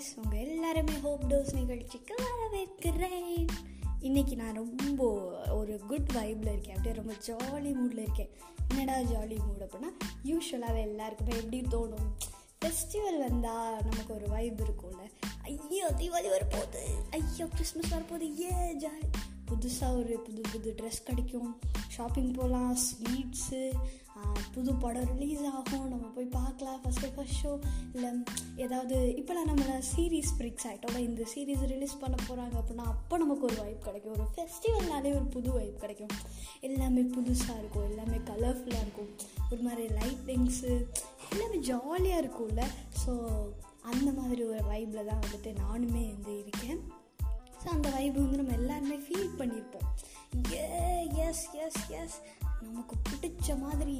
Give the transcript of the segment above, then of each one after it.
Guys உங்கள் எல்லாருமே hope dose நிகழ்ச்சிக்கு வரவேற்கிறேன். இன்னைக்கு நான் ரொம்ப ஒரு குட் வைப்பில் இருக்கேன். அப்படியே ரொம்ப ஜாலி மூடில் இருக்கேன். என்னடா ஜாலி மூட் அப்படின்னா யூஸ்வலாகவே எல்லாருக்குமே எப்படி தோணும்? ஃபெஸ்டிவல் வந்தால் நமக்கு ஒரு வைப் இருக்கும்ல. ஐயோ தீபாவளி வரப்போகுது. ஐயோ கிறிஸ்மஸ் வரப்போகுது. ஏ ஜாலி புதுசாக ஒரு புது புது ட்ரெஸ் கிடைக்கும். ஷாப்பிங் போகலாம் ஸ்வீட்ஸு புது படம் ரிலீஸ் ஆகும். நம்ம போய் பார்க்கலாம். ஃபஸ்ட்டு ஃபஸ்ட் ஷோ இல்லை ஏதாவது இப்போலாம் நம்ம சீரீஸ் பிரிக்ஸ் ஆகிட்டோம்ல இந்த சீரீஸ் ரிலீஸ் பண்ண போகிறாங்க அப்படின்னா அப்போ நமக்கு ஒரு வைப் கிடைக்கும். ஒரு ஃபெஸ்டிவல்னாலே ஒரு புது வைப் கிடைக்கும். எல்லாமே புதுசாக இருக்கும். எல்லாமே கலர்ஃபுல்லாக இருக்கும். ஒரு மாதிரி லைட்டிங்ஸு எல்லாமே ஜாலியாக இருக்கும்ல. ஸோ அந்த மாதிரி ஒரு வைப்பில் தான் வந்துட்டு நானுமே வந்து இருக்கேன். ஸோ அந்த வைப் வந்து நம்ம எல்லாருமே ஃபீல் பண்ணியிருப்போம் ஏ எஸ் எஸ் எஸ் நமக்கு பிடிச்ச மாதிரி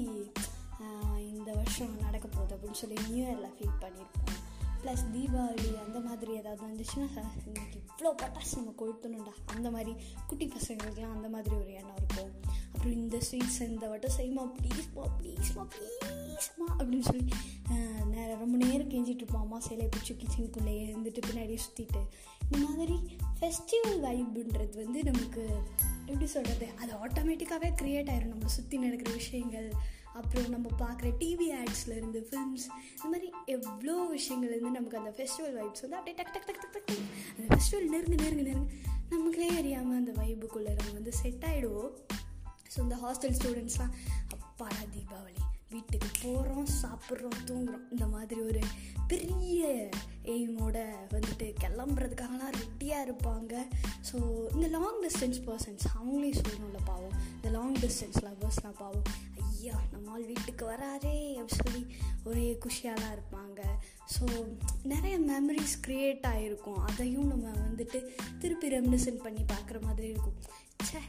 இந்த வருஷம் நடக்க போகுது அப்படின்னு சொல்லி நியூ இயரில் ஃபீல் பண்ணியிருப்போம் ப்ளஸ் தீபாவளி அந்த மாதிரி ஏதாவது வந்துச்சுன்னா இன்னைக்கு இவ்வளோ பட்டாசு நம்ம கொளுத்தணும்டா. அந்த மாதிரி குட்டி பசங்களுக்கெலாம் அந்த மாதிரி ஒரு எண்ணம் இருக்கும். அப்புறம் இந்த ஸ்வீட்ஸ் இந்த வட்டம் செய்யுமா ப்ளீஸ்மா ப்ளீஸ்மா ப்ளீஸ்மா அப்படின்னு சொல்லி நேரம் ரொம்ப நேரம் கெஞ்சிட்டு இருப்போம். அம்மா சேலையை பிடிச்சி கிச்சனுக்குள்ளேயே இருந்துட்டு பின்னாடி சுற்றிட்டு இந்த மாதிரி ஃபெஸ்டிவல் வைப்புன்றது வந்து நமக்கு எப்படி சொல்கிறது அது ஆட்டோமேட்டிக்காகவே க்ரியேட் ஆயிரும். நம்ம சுற்றி நடக்கிற விஷயங்கள் அப்புறம் நம்ம பார்க்குற டிவி ஆட்ஸ்லேருந்து ஃபிலிம்ஸ் இந்த மாதிரி எவ்வளோ விஷயங்கள் இருந்து நமக்கு அந்த ஃபெஸ்டிவல் வைப்ஸ் வந்து அப்படியே டக் டக் டக் டக் டக் அந்த ஃபெஸ்டிவல் நெருங்கு நெருங்கு நெருங்கு. நமக்குள்ளே அறியாமல் அந்த வைப்புக்குள்ளே நம்ம வந்து செட் ஆகிடுவோம் ஸோ இந்த ஹாஸ்டல் ஸ்டூடெண்ட்ஸ்லாம் அப்பாடா தீபாவளி வீட்டுக்கு போகிறோம் சாப்பிட்றோம் தூங்குறோம். இந்த மாதிரி ஒரு பெரிய எய்மோட வந்துட்டு கிளம்புறதுக்காகலாம் ரெடியாக இருப்பாங்க. ஸோ இந்த லாங் டிஸ்டன்ஸ் பர்சன்ஸ் அவங்களே சொல்லணும்ல பாவம். இந்த லாங் டிஸ்டன்ஸ் லவ்வர்ஸ்லாம் பாவம் ஐயா நம்மால் வீட்டுக்கு வராதே அப்படி சொல்லி ஒரே குஷியாலாம் இருப்பாங்க. ஸோ நிறைய மெமரிஸ் க்ரியேட் ஆகிருக்கும் அதையும் நம்ம வந்துட்டு திருப்பி ரெமினிசன் பண்ணி பார்க்குற மாதிரி இருக்கும். சே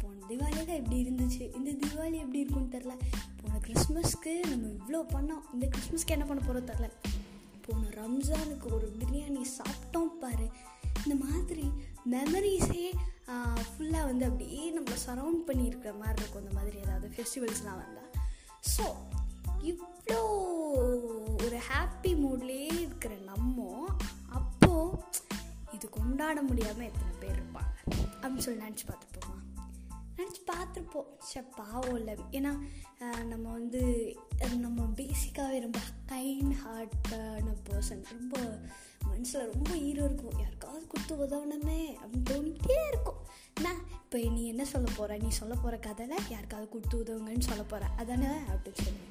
போன தீபாவளியில் எப்படி இருந்துச்சு? இந்த தீபாவளி எப்படி இருக்கும்னு தெரில. போன கிறிஸ்மஸ்க்கு நம்ம இவ்வளோ பண்ணோம். இந்த கிறிஸ்மஸ்க்கு என்ன பண்ண போகிறோம் தெரில. போன ரம்ஜானுக்கு ஒரு பிரியாணி சாப்பிட்டோம் பாரு. இந்த மாதிரி மெமரிஸே ஃபுல்லாக வந்து அப்படியே நம்மளை சரவுண்ட் பண்ணியிருக்கிற மாதிரி இருக்கும். இந்த மாதிரி ஏதாவது ஃபெஸ்டிவல்ஸ்லாம் வந்தால் ஸோ இவ்வளோ ஒரு ஹாப்பி மூட்லேயே இருக்கிற நம்ம அப்போது இது கொண்டாட முடியாமல் எத்தனை பேர் இருப்பாங்க? அப்படின்னு சொல்லி நினச்சி பார்த்துப்போமா? நினச்சி பார்த்துருப்போம். சே பாவம் இல்லை ஏன்னா நம்ம வந்து நம்ம பேசிக்காகவே ரொம்ப கைண்ட் ஹார்ட்டான பர்சன் ரொம்ப மனசில் ரொம்ப ஈரம் இருக்கும். யாருக்காவது கொடுத்து உதவணுமே அப்படின்னு தோணிக்கிட்டே இருக்கும். நான் இப்போ நீ என்ன சொல்ல போகிற நீ சொல்ல போகிற கதையில் யாருக்காவது கொடுத்து உதவுங்கன்னு சொல்ல போகிற அதானே அப்படின்னு சொல்லி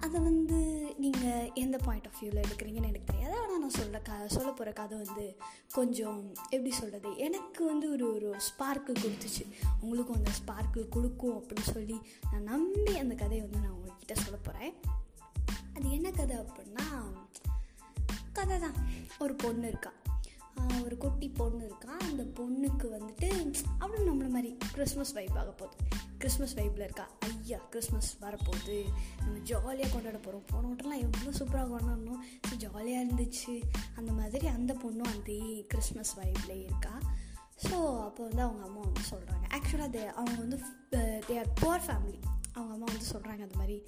அதை வந்து நீங்கள் எந்த பாயிண்ட் ஆஃப் வியூவில் எடுக்கிறீங்கன்னு எனக்கு தெரியாது. ஆனால் நான் சொல்ல க சொல்ல போகிற கதை வந்து கொஞ்சம் எப்படி சொல்கிறது எனக்கு வந்து ஒரு ஒரு ஸ்பார்க்கு கொடுத்துச்சு. உங்களுக்கும் அந்த ஸ்பார்க்கு கொடுக்கும் அப்படின்னு சொல்லி நான் நம்பி அந்த கதையை வந்து நான் உங்கள்கிட்ட சொல்ல போகிறேன் அது என்ன கதை அப்படின்னா கதை தான். ஒரு பொண்ணு இருக்கா. ஒரு குட்டி பொண்ணு இருக்கா. அந்த பொண்ணுக்கு வந்துட்டு அவளும் நம்மளை மாதிரி கிறிஸ்மஸ் வைப் ஆக போகுது. கிறிஸ்மஸ் வைப்பில் இருக்கா? ஐயா கிறிஸ்மஸ் வரப்போகுது. நம்ம ஜாலியாக கொண்டாட போகிறோம் போன வட்டம்லாம் எவ்வளோ சூப்பராக கொண்டாடணும். ஸோ ஜாலியாக இருந்துச்சு. அந்த மாதிரி அந்த பொண்ணும் அந்த கிறிஸ்மஸ் வைப்பில் இருக்கா. ஸோ அப்போ வந்து அவங்க அம்மா வந்து சொல்கிறாங்க ஆக்சுவலாக அது அவங்க வந்து தே ஆர் புவர் ஃபேமிலி அவங்க அம்மா வந்து சொல்கிறாங்க அந்த மாதிரி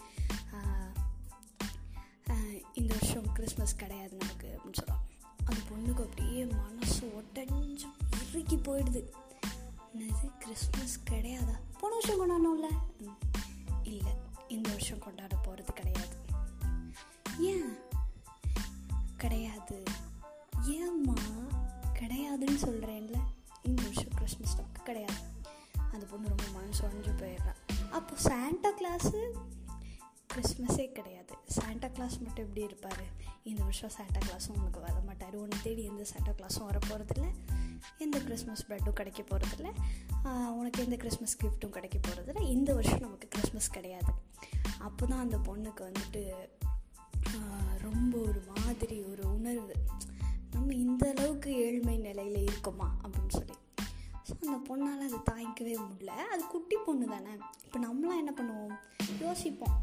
இந்த வருஷம் கிறிஸ்மஸ் கிடையாது நமக்கு அப்படின்னு சொல்கிறாங்க அந்த பொண்ணுக்கு அப்படியே மனசு ஒட்டஞ்சு இறுக்கி போயிடுது. என்னது கிறிஸ்மஸ் கிடையாதா? போன வருஷம் கொண்டாடணும்ல இல்லை இந்த வருஷம் கொண்டாட போகிறது கிடையாது. ஏன்? கிடையாது. ஏம்மா? கிடையாதுன்னு சொல்கிறேன்ல இந்த வருஷம் கிறிஸ்மஸ் நமக்கு கிடையாது. அந்த பொண்ணு ரொம்ப மனசு உடஞ்சு போயிடுறான் அப்போ சாண்டா கிளாஸு கிறிஸ்மஸே கிடையாது. சாண்டா கிளாஸ் மட்டும் எப்படி இருப்பார்? இந்த வருஷம் சாண்டா கிளாஸும் உனக்கு வர மாட்டார். உன்னை தேடி எந்த சாண்டா கிளாஸும் வர போகிறதில்ல எந்த கிறிஸ்மஸ் ப்ரெட்டும் கிடைக்க போகிறதில்ல உனக்கு எந்த கிறிஸ்மஸ் கிஃப்ட்டும் கிடைக்க போகிறதில்ல இந்த வருஷம் நமக்கு கிறிஸ்மஸ் கிடையாது. அப்போ தான் அந்த பொண்ணுக்கு வந்துட்டு ரொம்ப ஒரு மாதிரி ஒரு உணர்வு. நம்ம இந்த அளவுக்கு ஏழ்மை நிலையில் இருக்கோமா? அப்படின்னு சொல்லி. ஸோ அந்த பொண்ணால் அதை தாங்கிக்கவே முடியல. அது குட்டி பொண்ணு தானே இப்போ நம்மளாம் என்ன பண்ணுவோம்? யோசிப்போம்.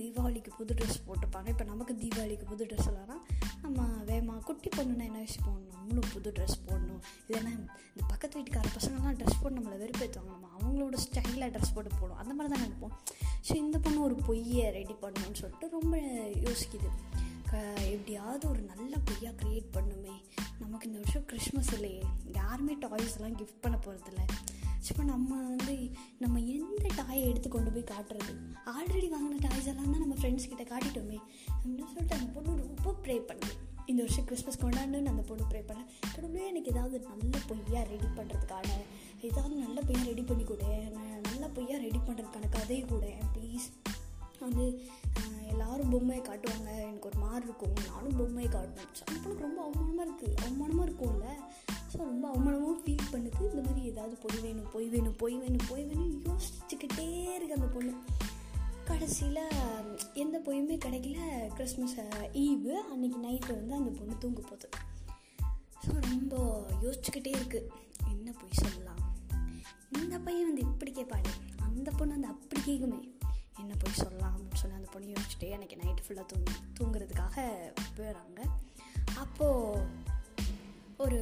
தீபாவளிக்கு புது ட்ரெஸ் போட்டிருப்பாங்க. இப்போ நமக்கு தீபாவளிக்கு புது ட்ரெஸ் இல்லைனா நம்ம வேமா குட்டி பொண்ணுன்னா என்ன விஷயம்? போடணும் நம்மளும் புது ட்ரெஸ் போடணும். இல்லைன்னா இந்த பக்கத்து வீட்டுக்கார பசங்கள்லாம் ட்ரெஸ் போட்டு நம்மளை வெறுப்பேற்றுவாங்க நம்ம அவங்களோட ஸ்டைலாக ட்ரெஸ் போட்டு போடும் அந்த மாதிரி தான் நினைப்போம். ஸோ இந்த பொண்ணு ஒரு பொய்யை ரெடி பண்ணணும்னு சொல்லிட்டு ரொம்ப யோசிக்குது. க எப்படியாவது ஒரு நல்ல பொய்யா க்ரியேட் பண்ணுமே. நமக்கு இந்த வருஷம் கிறிஸ்மஸ் இல்லையே. யாருமே டாய்ஸ்லாம் கிஃப்ட் பண்ண போகிறதில்ல இப்போ நம்ம வந்து நம்ம எந்த டாயை எடுத்து கொண்டு போய் காட்டுறது? ஆல்ரெடி வாங்கின டாய்ஸ் எல்லாம் தான் நம்ம ஃப்ரெண்ட்ஸ் கிட்ட காட்டிட்டோமே. அப்படின்னு சொல்லிட்டு அந்த பொண்ணு ரொம்ப ப்ரே பண்ணு இந்த வருஷம் கிறிஸ்மஸ் கொண்டாடுன்னு அந்த பொண்ணு ப்ரே பண்ண கடவுளே எனக்கு ஏதாவது நல்ல பொய்யா ரெடி பண்ணுறதுக்கான ஏதாவது நல்ல பொய்யா ரெடி பண்ணி கொடு. நல்ல பொய்யா ரெடி பண்ணுறதுக்கான கதையை கூட. ப்ளீஸ் வந்து எல்லாரும் பொம்மையை காட்டுவாங்க. எனக்கு ஒரு மாதிரி இருக்கும். நானும் பொம்மையை காட்டணும் அந்த பொண்ணுக்கு ரொம்ப அவமானமாக இருக்குது அவமானமாக இருக்கும்ல. ஸோ ரொம்ப அவமானமும் ஃபீல் பண்ணுது. இந்த மாதிரி ஏதாவது பொய் வேணும் பொய் வேணும் பொய் வேணும் பொய் வேணும் யோசிச்சுக்கிட்டே இருக்கு அந்த பொண்ணு. கடைசியில் எந்த பொய்யுமே கிடைக்கல. கிறிஸ்மஸ் ஈவு uh, அன்னைக்கு நைட்டு வந்து அந்த பொண்ணு தூங்க போகுது ஸோ ரொம்ப யோசிச்சுக்கிட்டே இருக்குது என்ன பொய் சொல்லலாம்? இந்த பையன் வந்து இப்படி கேட்பாடு அந்த பொண்ணு வந்து அப்படி கேட்குமே என்ன பொய் சொல்லலாம் அப்படின்னு சொல்லி அந்த பொண்ணு யோசிச்சுட்டே அன்றைக்கி நைட்டு ஃபுல்லாக தூங்கி தூங்குறதுக்காக போயிடுறாங்க அப்போது ஒரு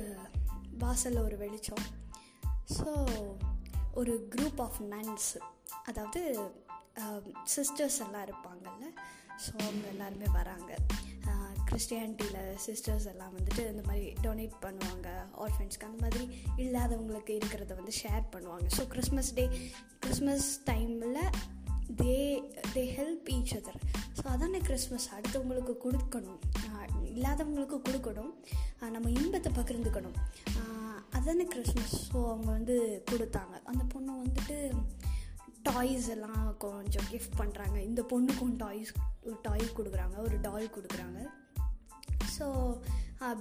வாசலில் ஒரு வெளிச்சம். ஸோ ஒரு குரூப் ஆஃப் நன்ஸ் அதாவது சிஸ்டர்ஸ் எல்லாம் இருப்பாங்கல்ல. ஸோ அவங்க எல்லாருமே வராங்க. கிறிஸ்டியானிட்டியில் சிஸ்டர்ஸ் எல்லாம் வந்துட்டு இந்த மாதிரி டொனேட் பண்ணுவாங்க ஆர்ஃபன்ஸ்க்கு அந்த மாதிரி இல்லாதவங்களுக்கு இருக்கிறத வந்து ஷேர் பண்ணுவாங்க. ஸோ கிறிஸ்மஸ் டே கிறிஸ்மஸ் டைமில் they they help each other so அதானே கிறிஸ்மஸ் அடுத்தவங்களுக்கு கொடுக்கணும். இல்லாதவங்களுக்கு கொடுக்கணும். நம்ம இன்பத்தை பகிர்ந்துக்கணும். ஆஹ் அதானே கிறிஸ்மஸ் ஸோ அவங்க வந்து கொடுத்தாங்க. அந்த பொண்ணு வந்துட்டு டாய்ஸ் எல்லாம் கொஞ்சம் கிஃப்ட் பண்ணுறாங்க இந்த பொண்ணுக்கும் டாய்ஸ் ஒரு டாய் கொடுக்குறாங்க. ஒரு டாய் கொடுக்குறாங்க. ஸோ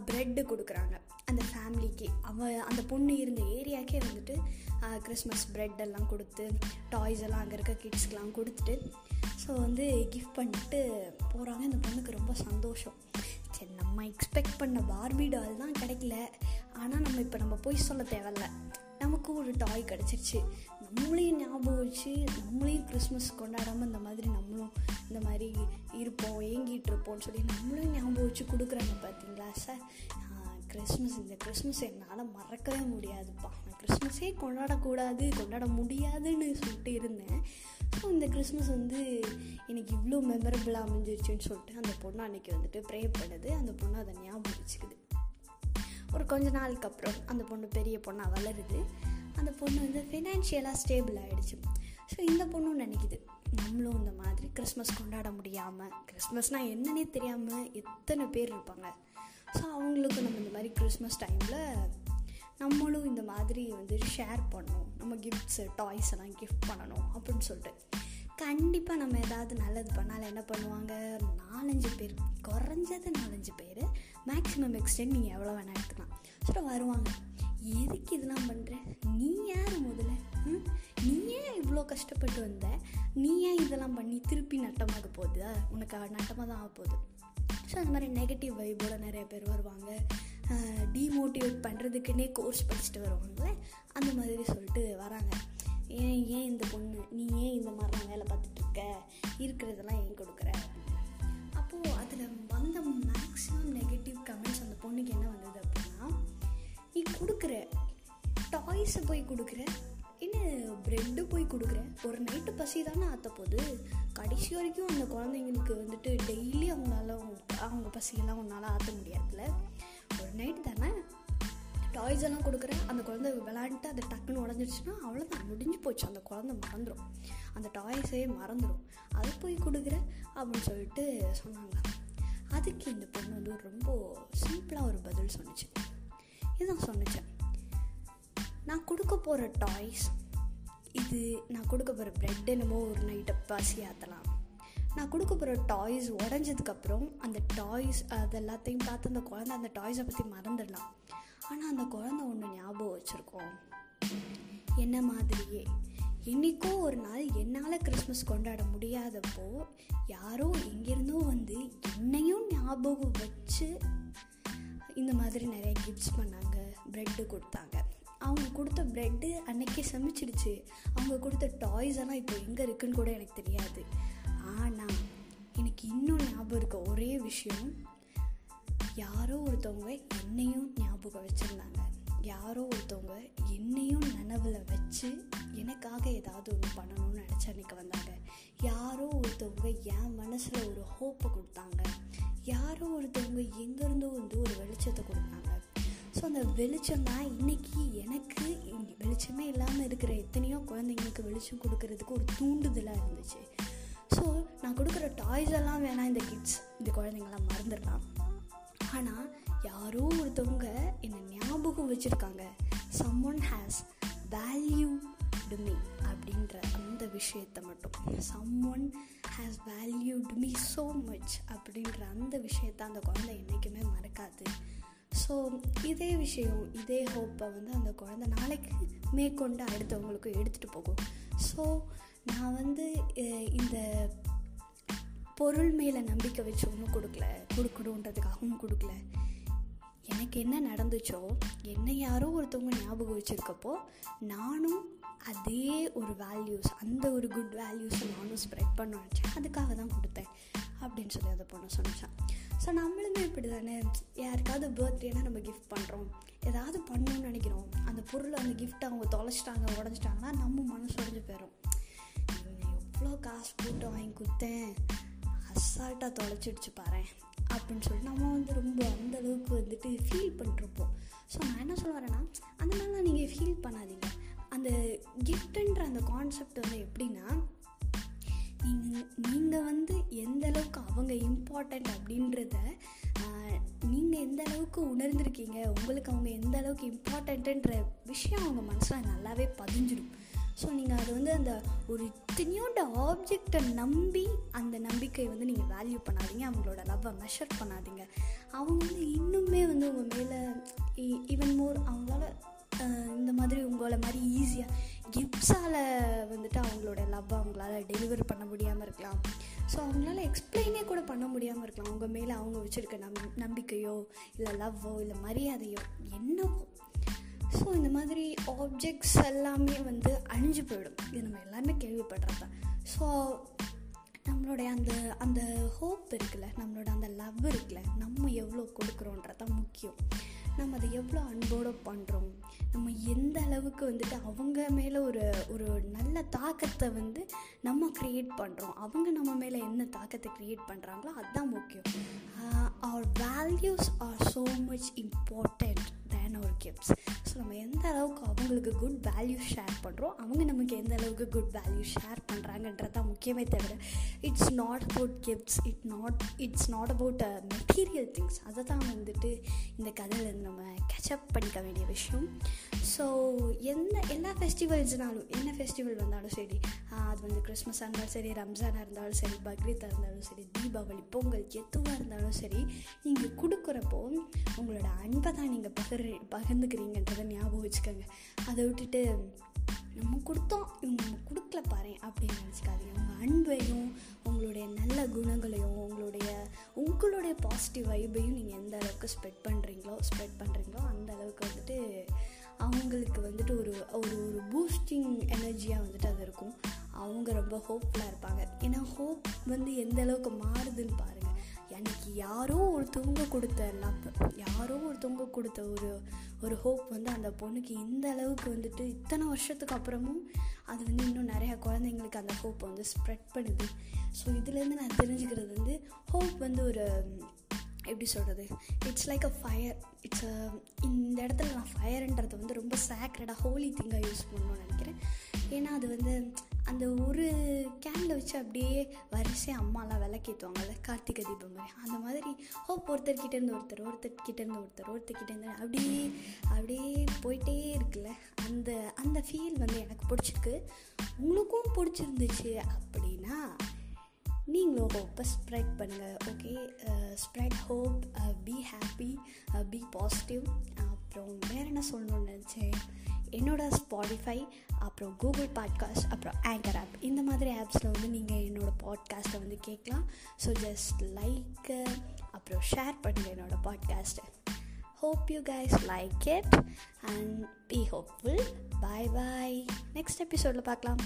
ப்ரெட்டு கொடுக்குறாங்க. அந்த ஃபேமிலிக்கு அவ அந்த பொண்ணு இருந்த ஏரியாக்கே வந்துட்டு கிறிஸ்மஸ் ப்ரெட் எல்லாம் கொடுத்து டாய்ஸ் எல்லாம் அங்கே இருக்க கிட்ஸ்க்கெலாம் கொடுத்துட்டு ஸோ வந்து கிஃப்ட் பண்ணிட்டு போகிறாங்க அந்த பொண்ணுக்கு ரொம்ப சந்தோஷம். சரி நம்ம எக்ஸ்பெக்ட் பண்ண பார்பி டால் தான் கிடைக்கல. ஆனால் நம்ம இப்போ நம்ம போய் சொல்ல தேவையில்ல. நமக்கு ஒரு டாய் கிடச்சிருச்சு. நம்மளையும் ஞாபகம் வச்சு நம்மளையும் கிறிஸ்மஸ் கொண்டாடாமல் இந்த மாதிரி நம்மளும் இந்த மாதிரி இருப்போம் ஏங்கிட்டு இருப்போம்னு சொல்லி நம்மளையும் ஞாபகம் வச்சு கொடுக்குறாங்க பார்த்தீங்களா சார் கிறிஸ்மஸ் இந்த கிறிஸ்மஸ் என்னால் மறக்கவே முடியாதுப்பா. நான் கிறிஸ்மஸே கொண்டாடக்கூடாது கொண்டாட முடியாதுன்னு சொல்லிட்டு இருந்தேன். ஸோ இந்த கிறிஸ்மஸ் வந்து எனக்கு இவ்வளோ மெமரபிளாக அமைஞ்சிருச்சுன்னு சொல்லிட்டு அந்த பொண்ணு அன்றைக்கி வந்துட்டு ப்ரே பண்ணுது. அந்த பொண்ணு அதை ஞாபகம் வச்சுக்குது ஒரு கொஞ்ச நாளுக்கு அப்புறம் அந்த பொண்ணு பெரிய பொண்ணாக வளருது. அந்த பொண்ணு வந்து ஃபினான்ஷியலாக ஸ்டேபிள் ஆகிடுச்சு ஸோ இந்த பொண்ணும் நினைக்குது. நம்மளும் இந்த மாதிரி கிறிஸ்மஸ் கொண்டாட முடியாமல் கிறிஸ்மஸ்னால் என்னன்னே தெரியாமல் எத்தனை பேர் இருப்பாங்க? ஸோ அவங்களுக்கு நம்ம இந்த மாதிரி கிறிஸ்மஸ் டைமில் நம்மளும் இந்த மாதிரி வந்து ஷேர் பண்ணணும். நம்ம கிஃப்ட்ஸு டாய்ஸ் எல்லாம் கிஃப்ட் பண்ணணும் அப்படின்னு சொல்லிட்டு. கண்டிப்பாக நம்ம ஏதாவது நல்லது பண்ணாலும் என்ன பண்ணுவாங்க? நாலஞ்சு பேர் குறைஞ்சது நாலஞ்சு பேர் மேக்ஸிமம் எக்ஸ்டென்ட் நீங்கள் எவ்வளோ வேணால் எடுத்துக்கலாம். ஸோ வருவாங்க. எதுக்கு இதெல்லாம் பண்ணுற நீ யார் முதல்ல? ம்? நீ ஏன் இவ்வளோ கஷ்டப்பட்டு வந்த? நீ ஏன் இதெல்லாம் பண்ணி திருப்பி நட்டமாக போகுது? உனக்கு நட்டமாக தான் ஆக போகுது. ஸோ அந்த மாதிரி நெகட்டிவ் வைபோட நிறைய பேர் வருவாங்க. டீமோட்டிவேட் பண்ணுறதுக்குன்னே கோர்ஸ் படிச்சுட்டு வருவாங்களே அந்த மாதிரி சொல்லிட்டு வராங்க. ஏன் ஏன் இந்த பொண்ணு நீ ஏன் இந்த மாதிரிலாம் வேலை பார்த்துட்டு இருக்க இருக்கிறதெல்லாம் ஏன் கொடுக்குற? அப்போது அதில் வந்த மேக்ஸிமம் நெகட்டிவ் கமெண்ட்ஸ் அந்த பொண்ணுக்கு என்ன வந்தது அப்படின்னா நீ கொடுக்குற டாய்ஸை போய் கொடுக்குற என்ன பிரெட்டு போய் கொடுக்குறேன். ஒரு நைட்டு பசி தானே ஆற்ற போது கடைசி வரைக்கும் அந்த குழந்தைங்களுக்கு வந்துட்டு டெய்லி அவங்களால அவங்க- பசியெல்லாம் உன்னால் ஆற்ற முடியாதுல்ல. ஒரு நைட்டு தானே டாய்ஸ் எல்லாம் கொடுக்குறேன். அந்த குழந்தை விளையாண்டுட்டு அது டக்குன்னு உடஞ்சிடுச்சுன்னா அவ்வளோதான் முடிஞ்சு போச்சு. அந்த குழந்தை மறந்துடும் அந்த டாய்ஸே மறந்துடும் அது போய் கொடுக்குற அப்படின்னு சொல்லிட்டு சொன்னாங்க. அதுக்கு இந்த பொண்ணு வந்து ரொம்ப சிம்பிளாக ஒரு பதில் சொன்னுச்சு. இதுதான் சொன்னுச்சேன் நான் கொடுக்க போகிற டாய்ஸ் இது நான் கொடுக்க போகிற ப்ரெட் என்னமோ ஒரு நைட்டை பசி ஆற்றலாம் நான் கொடுக்க போகிற டாய்ஸ் உடஞ்சதுக்கப்புறம் அந்த டாய்ஸ் அது எல்லாத்தையும் பார்த்து அந்த குழந்தை அந்த டாய்ஸை பற்றி மறந்துடலாம். ஆனால் அந்த குழந்தை ஒன்று ஞாபகம் வச்சுருக்கோம். என்ன மாதிரியே? என்றைக்கோ ஒரு நாள் என்னால் கிறிஸ்மஸ் கொண்டாட முடியாதப்போ யாரோ எங்கேருந்தோ வந்து என்னையும் ஞாபகம் வச்சு இந்த மாதிரி நிறைய கிஃப்ட்ஸ் பண்ணாங்க ப்ரெட்டு கொடுத்தாங்க. அவங்க கொடுத்த ப்ரெட்டு அன்னைக்கே சமைச்சிடுச்சு. அவங்க கொடுத்த டாய்ஸ் எல்லாம் இப்போ எங்கே இருக்குன்னு கூட எனக்கு தெரியாது. ஆனால் எனக்கு இன்னும் ஞாபகம் இருக்க. ஒரே விஷயம். யாரோ ஒருத்தவங்க என்னையும் ஞாபகம் வச்சுருந்தாங்க. யாரோ ஒருத்தவங்க என்னையும் நனவில் வச்சு எனக்காக ஏதாவது ஒன்று பண்ணணும்னு நினச்சி அன்னைக்கு வந்தாங்க. யாரோ ஒருத்தவங்க என் மனசில் ஒரு ஹோப்பை கொடுத்தாங்க. யாரோ ஒருத்தவங்க எங்கேருந்தோ வந்து ஒரு வெளிச்சத்தை கொடுத்தாங்க. ஸோ அந்த வெளிச்சம் தான் இன்றைக்கி எனக்கு வெளிச்சமே இல்லாமல் இருக்கிற எத்தனையோ குழந்தைங்களுக்கு வெளிச்சம் கொடுக்கறதுக்கு ஒரு தூண்டுதலாக இருந்துச்சு. ஸோ நான் கொடுக்குற டாய்ஸ் எல்லாம் வேணாம் இந்த கிட்ஸ் இந்த குழந்தைங்களாம் மறந்துடலாம். ஆனால் யாரோ ஒருத்தவங்க என்னை ஞாபகம் வச்சுருக்காங்க. Someone has value to me அப்படின்ற அந்த விஷயத்தை மட்டும். Someone value to me so much அப்படின்ற அந்த விஷயத்த அந்த குழந்தை என்றைக்குமே மறக்காது. ஸோ இதே விஷயம் இதே ஹோப்பை வந்து அந்த குழந்தை நாளைக்கு மேற்கொண்டு அடுத்தவங்களுக்கும் எடுத்துகிட்டு போகும். ஸோ நான் வந்து இந்த பொருள் மேலே நம்பிக்கை வச்சு ஒன்றும் கொடுக்கல கொடுக்கணுன்றதுக்காகவும் கொடுக்கல. எனக்கு என்ன நடந்துச்சோ என்னை யாரோ ஒருத்தவங்க ஞாபகம் வச்சுருக்கப்போ நானும் அதே ஒரு வேல்யூஸ் அந்த ஒரு குட் வேல்யூஸை நானும் ஸ்ப்ரெட் பண்ண நினச்சேன் அதுக்காக தான் கொடுத்தேன் அப்படின்னு சொல்லி அதை பொண்ணு சொன்னான். ஸோ நம்மளுமே இப்படி தானே யாருக்காவது பர்த்டேனா நம்ம கிஃப்ட் பண்ணுறோம் ஏதாவது பண்ணணும்னு நினைக்கிறோம். அந்த பொருளை அந்த கிஃப்ட் அவங்க தொலைச்சிட்டாங்க உடஞ்சிட்டாங்கன்னா நம்ம மனசு உடஞ்சி போயிடும் எவ்வளோ காசு போட்டு வாங்கி கொடுத்தேன். அசால்ட்டாக தொலைச்சிடுச்சு பாரு அப்படின்னு சொல்லிட்டு நம்ம வந்து ரொம்ப அந்த அளவுக்கு வந்துட்டு ஃபீல் பண்ணிருப்போம் ஸோ நான் என்ன சொல்ல வரேன்னா அந்த மாதிரிலாம் நீங்கள் ஃபீல் பண்ணாதீங்க. அந்த கிஃப்ட்டுன்ற அந்த கான்செப்ட் வந்து எப்படின்னா நீங்கள் நீங்கள் வந்து எந்த அளவுக்கு அவங்க இம்பார்ட்டண்ட் அப்படின்றத நீங்கள் எந்த அளவுக்கு உணர்ந்திருக்கீங்க உங்களுக்கு அவங்க எந்த அளவுக்கு இம்பார்ட்டண்ட்டுன்ற விஷயம் அவங்க மனசில் நல்லாவே பதிஞ்சிடும் ஸோ நீங்கள் அது வந்து அந்த ஒரு இத்தனையோட ஆப்ஜெக்டை நம்பி அந்த நம்பிக்கையை வந்து நீங்கள் வேல்யூ பண்ணாதீங்க அவங்களோட லவ்வை மெஷர் பண்ணாதீங்க. அவங்க வந்து இன்னுமே வந்து உங்கள் மேலே ஈவன் e, மோர் அவங்களால இந்த மாதிரி உங்களை மாதிரி ஈஸியாக கிஃப்ட்ஸால் வந்துட்டு அவங்களோட லவ் அவங்களால டெலிவர் பண்ண முடியாமல் இருக்கலாம். ஸோ அவங்களால எக்ஸ்பிளைனே கூட பண்ண முடியாமல் இருக்கலாம். அவங்க மேலே அவங்க வச்சுருக்க நம் நம்பிக்கையோ இல்லை லவ்வோ இல்லை மரியாதையோ என்னவோ. ஸோ இந்த மாதிரி ஆப்ஜெக்ட்ஸ் எல்லாமே வந்து அழிஞ்சு போயிடும். இது நம்ம எல்லாருமே கேள்விப்படுறது தான் ஸோ நம்மளுடைய அந்த அந்த ஹோப் இருக்குல்ல நம்மளோட அந்த லவ் இருக்குல்ல நம்ம எவ்வளோ கொடுக்குறோன்றது தான் முக்கியம். நம்ம அதை எவ்வளோ அன்போடு பண்ணுறோம் நம்ம எந்த அளவுக்கு வந்துட்டு அவங்க மேலே ஒரு ஒரு நல்ல தாக்கத்தை வந்து நம்ம க்ரியேட் பண்ணுறோம் அவங்க நம்ம மேலே என்ன தாக்கத்தை க்ரியேட் பண்ணுறாங்களோ அதுதான் முக்கியம். Our values are so much important than our gifts so நம்ம எந்த அளவுக்கு அவங்களுக்கு குட் வேல்யூ ஷேர் பண்ணுறோம் அவங்க நமக்கு எந்த அளவுக்கு குட் வேல்யூ ஷேர் பண்ணுறாங்கன்றது தான் முக்கியமே தவிர it's not about gifts it not it's not about material things அதை தான் வந்துட்டு இந்த கதையிலேருந்து நம்ம கேச்சப் பண்ணிக்க வேண்டிய விஷயம். ஸோ எந்த எல்லா ஃபெஸ்டிவல்ஸ்னாலும் என்ன ஃபெஸ்டிவல் வந்தாலும் சரி அது வந்து கிறிஸ்மஸாக இருந்தாலும் சரி ரம்ஜானாக இருந்தாலும் சரி பக்ரீத்தாக இருந்தாலும் சரி தீபாவளி பொங்கல் எதுவாக இருந்தாலும் சரி நீங்கள் கொடுக்குறப்போ உங்களோட அன்பை தான் நீங்கள் பகிர் பகிர்ந்துக்கிறீங்கன்றதை ஞாபகம் வச்சுக்கோங்க. அதை விட்டுட்டு நம்ம கொடுத்தோம் இவங்க நம்ம கொடுக்கல பாரு அப்படின்னு நினச்சிக்காதீங்க. உங்கள் அன்பையும் உங்களுடைய நல்ல குணங்களையும் உங்களுடைய உங்களுடைய பாசிட்டிவ் வைபையும் நீங்கள் எந்த அளவுக்கு ஸ்ப்ரெட் பண்ணுறீங்களோ ஸ்ப்ரெட் பண்ணுறீங்களோ அந்த அளவுக்கு வந்துட்டு அவங்களுக்கு வந்துட்டு ஒரு ஒரு ஒரு பூஸ்டிங் எனர்ஜியாக வந்துட்டு அது இருக்கும். அவங்க ரொம்ப ஹோப்ஃபுல்லாக இருப்பாங்க. ஏன்னா ஹோப் வந்து எந்த அளவுக்கு மாறுதுன்னு பாருங்கள் எனக்கு யாரோ ஒருத்தவங்க கொடுத்த லவ் யாரோ ஒருத்தவங்க கொடுத்த ஒரு ஒரு ஹோப் வந்து அந்த பொண்ணுக்கு இந்த அளவுக்கு வந்துட்டு இத்தனை வருஷத்துக்கு அப்புறமும் அது வந்து இன்னும் நிறையா குழந்தைங்களுக்கு அந்த ஹோப் வந்து ஸ்ப்ரெட் பண்ணுது. ஸோ இதுலேருந்து நான் தெரிஞ்சுக்கிறது வந்து ஹோப் வந்து ஒரு எப்படி சொல்கிறது it's like a fire it's இந்த இடத்துல நான் ஃபயர்ன்றது வந்து ரொம்ப சேக்ரடாக ஹோலி திங்காக யூஸ் பண்ணணும்னு நினைக்கிறேன். ஏன்னா அது வந்து அந்த ஒரு கேனில் வச்சு அப்படியே வரிசையாக அம்மாலாம் விளக்கேற்றுவாங்கல்ல கார்த்திகை தீபம் மாதிரி. அந்த மாதிரி ஹோப் ஒருத்தர்கிட்டேருந்து ஒருத்தர் ஒருத்தர்கிட்டேருந்து ஒருத்தர் ஒருத்தர்கிட்டேருந்து அப்படியே அப்படியே போயிட்டே இருக்குல்ல. அந்த அந்த ஃபீல் வந்து எனக்கு பிடிச்சிருக்கு. உங்களுக்கும் பிடிச்சிருந்துச்சு அப்படின்னா நீங்களும் ஹோப்பை ஸ்ப்ரெட் பண்ணுங்கள் okay spread hope be happy be positive அப்புறம் வேறு என்ன சொல்லணும்னு நினச்சேன்? என்னோடய ஸ்பாடிஃபை அப்புறம் கூகுள் பாட்காஸ்ட் அப்புறம் ஆங்கர் ஆப் இந்த மாதிரி ஆப்ஸில் வந்து நீங்கள் என்னோடய பாட்காஸ்ட்டை வந்து கேட்கலாம். ஸோ ஜஸ்ட் லைக் அப்புறம் ஷேர் பண்ணுங்கள் என்னோடய பாட்காஸ்ட்டை hope you guys like it and be hopeful bye bye next எபிசோடில் பார்க்கலாம்.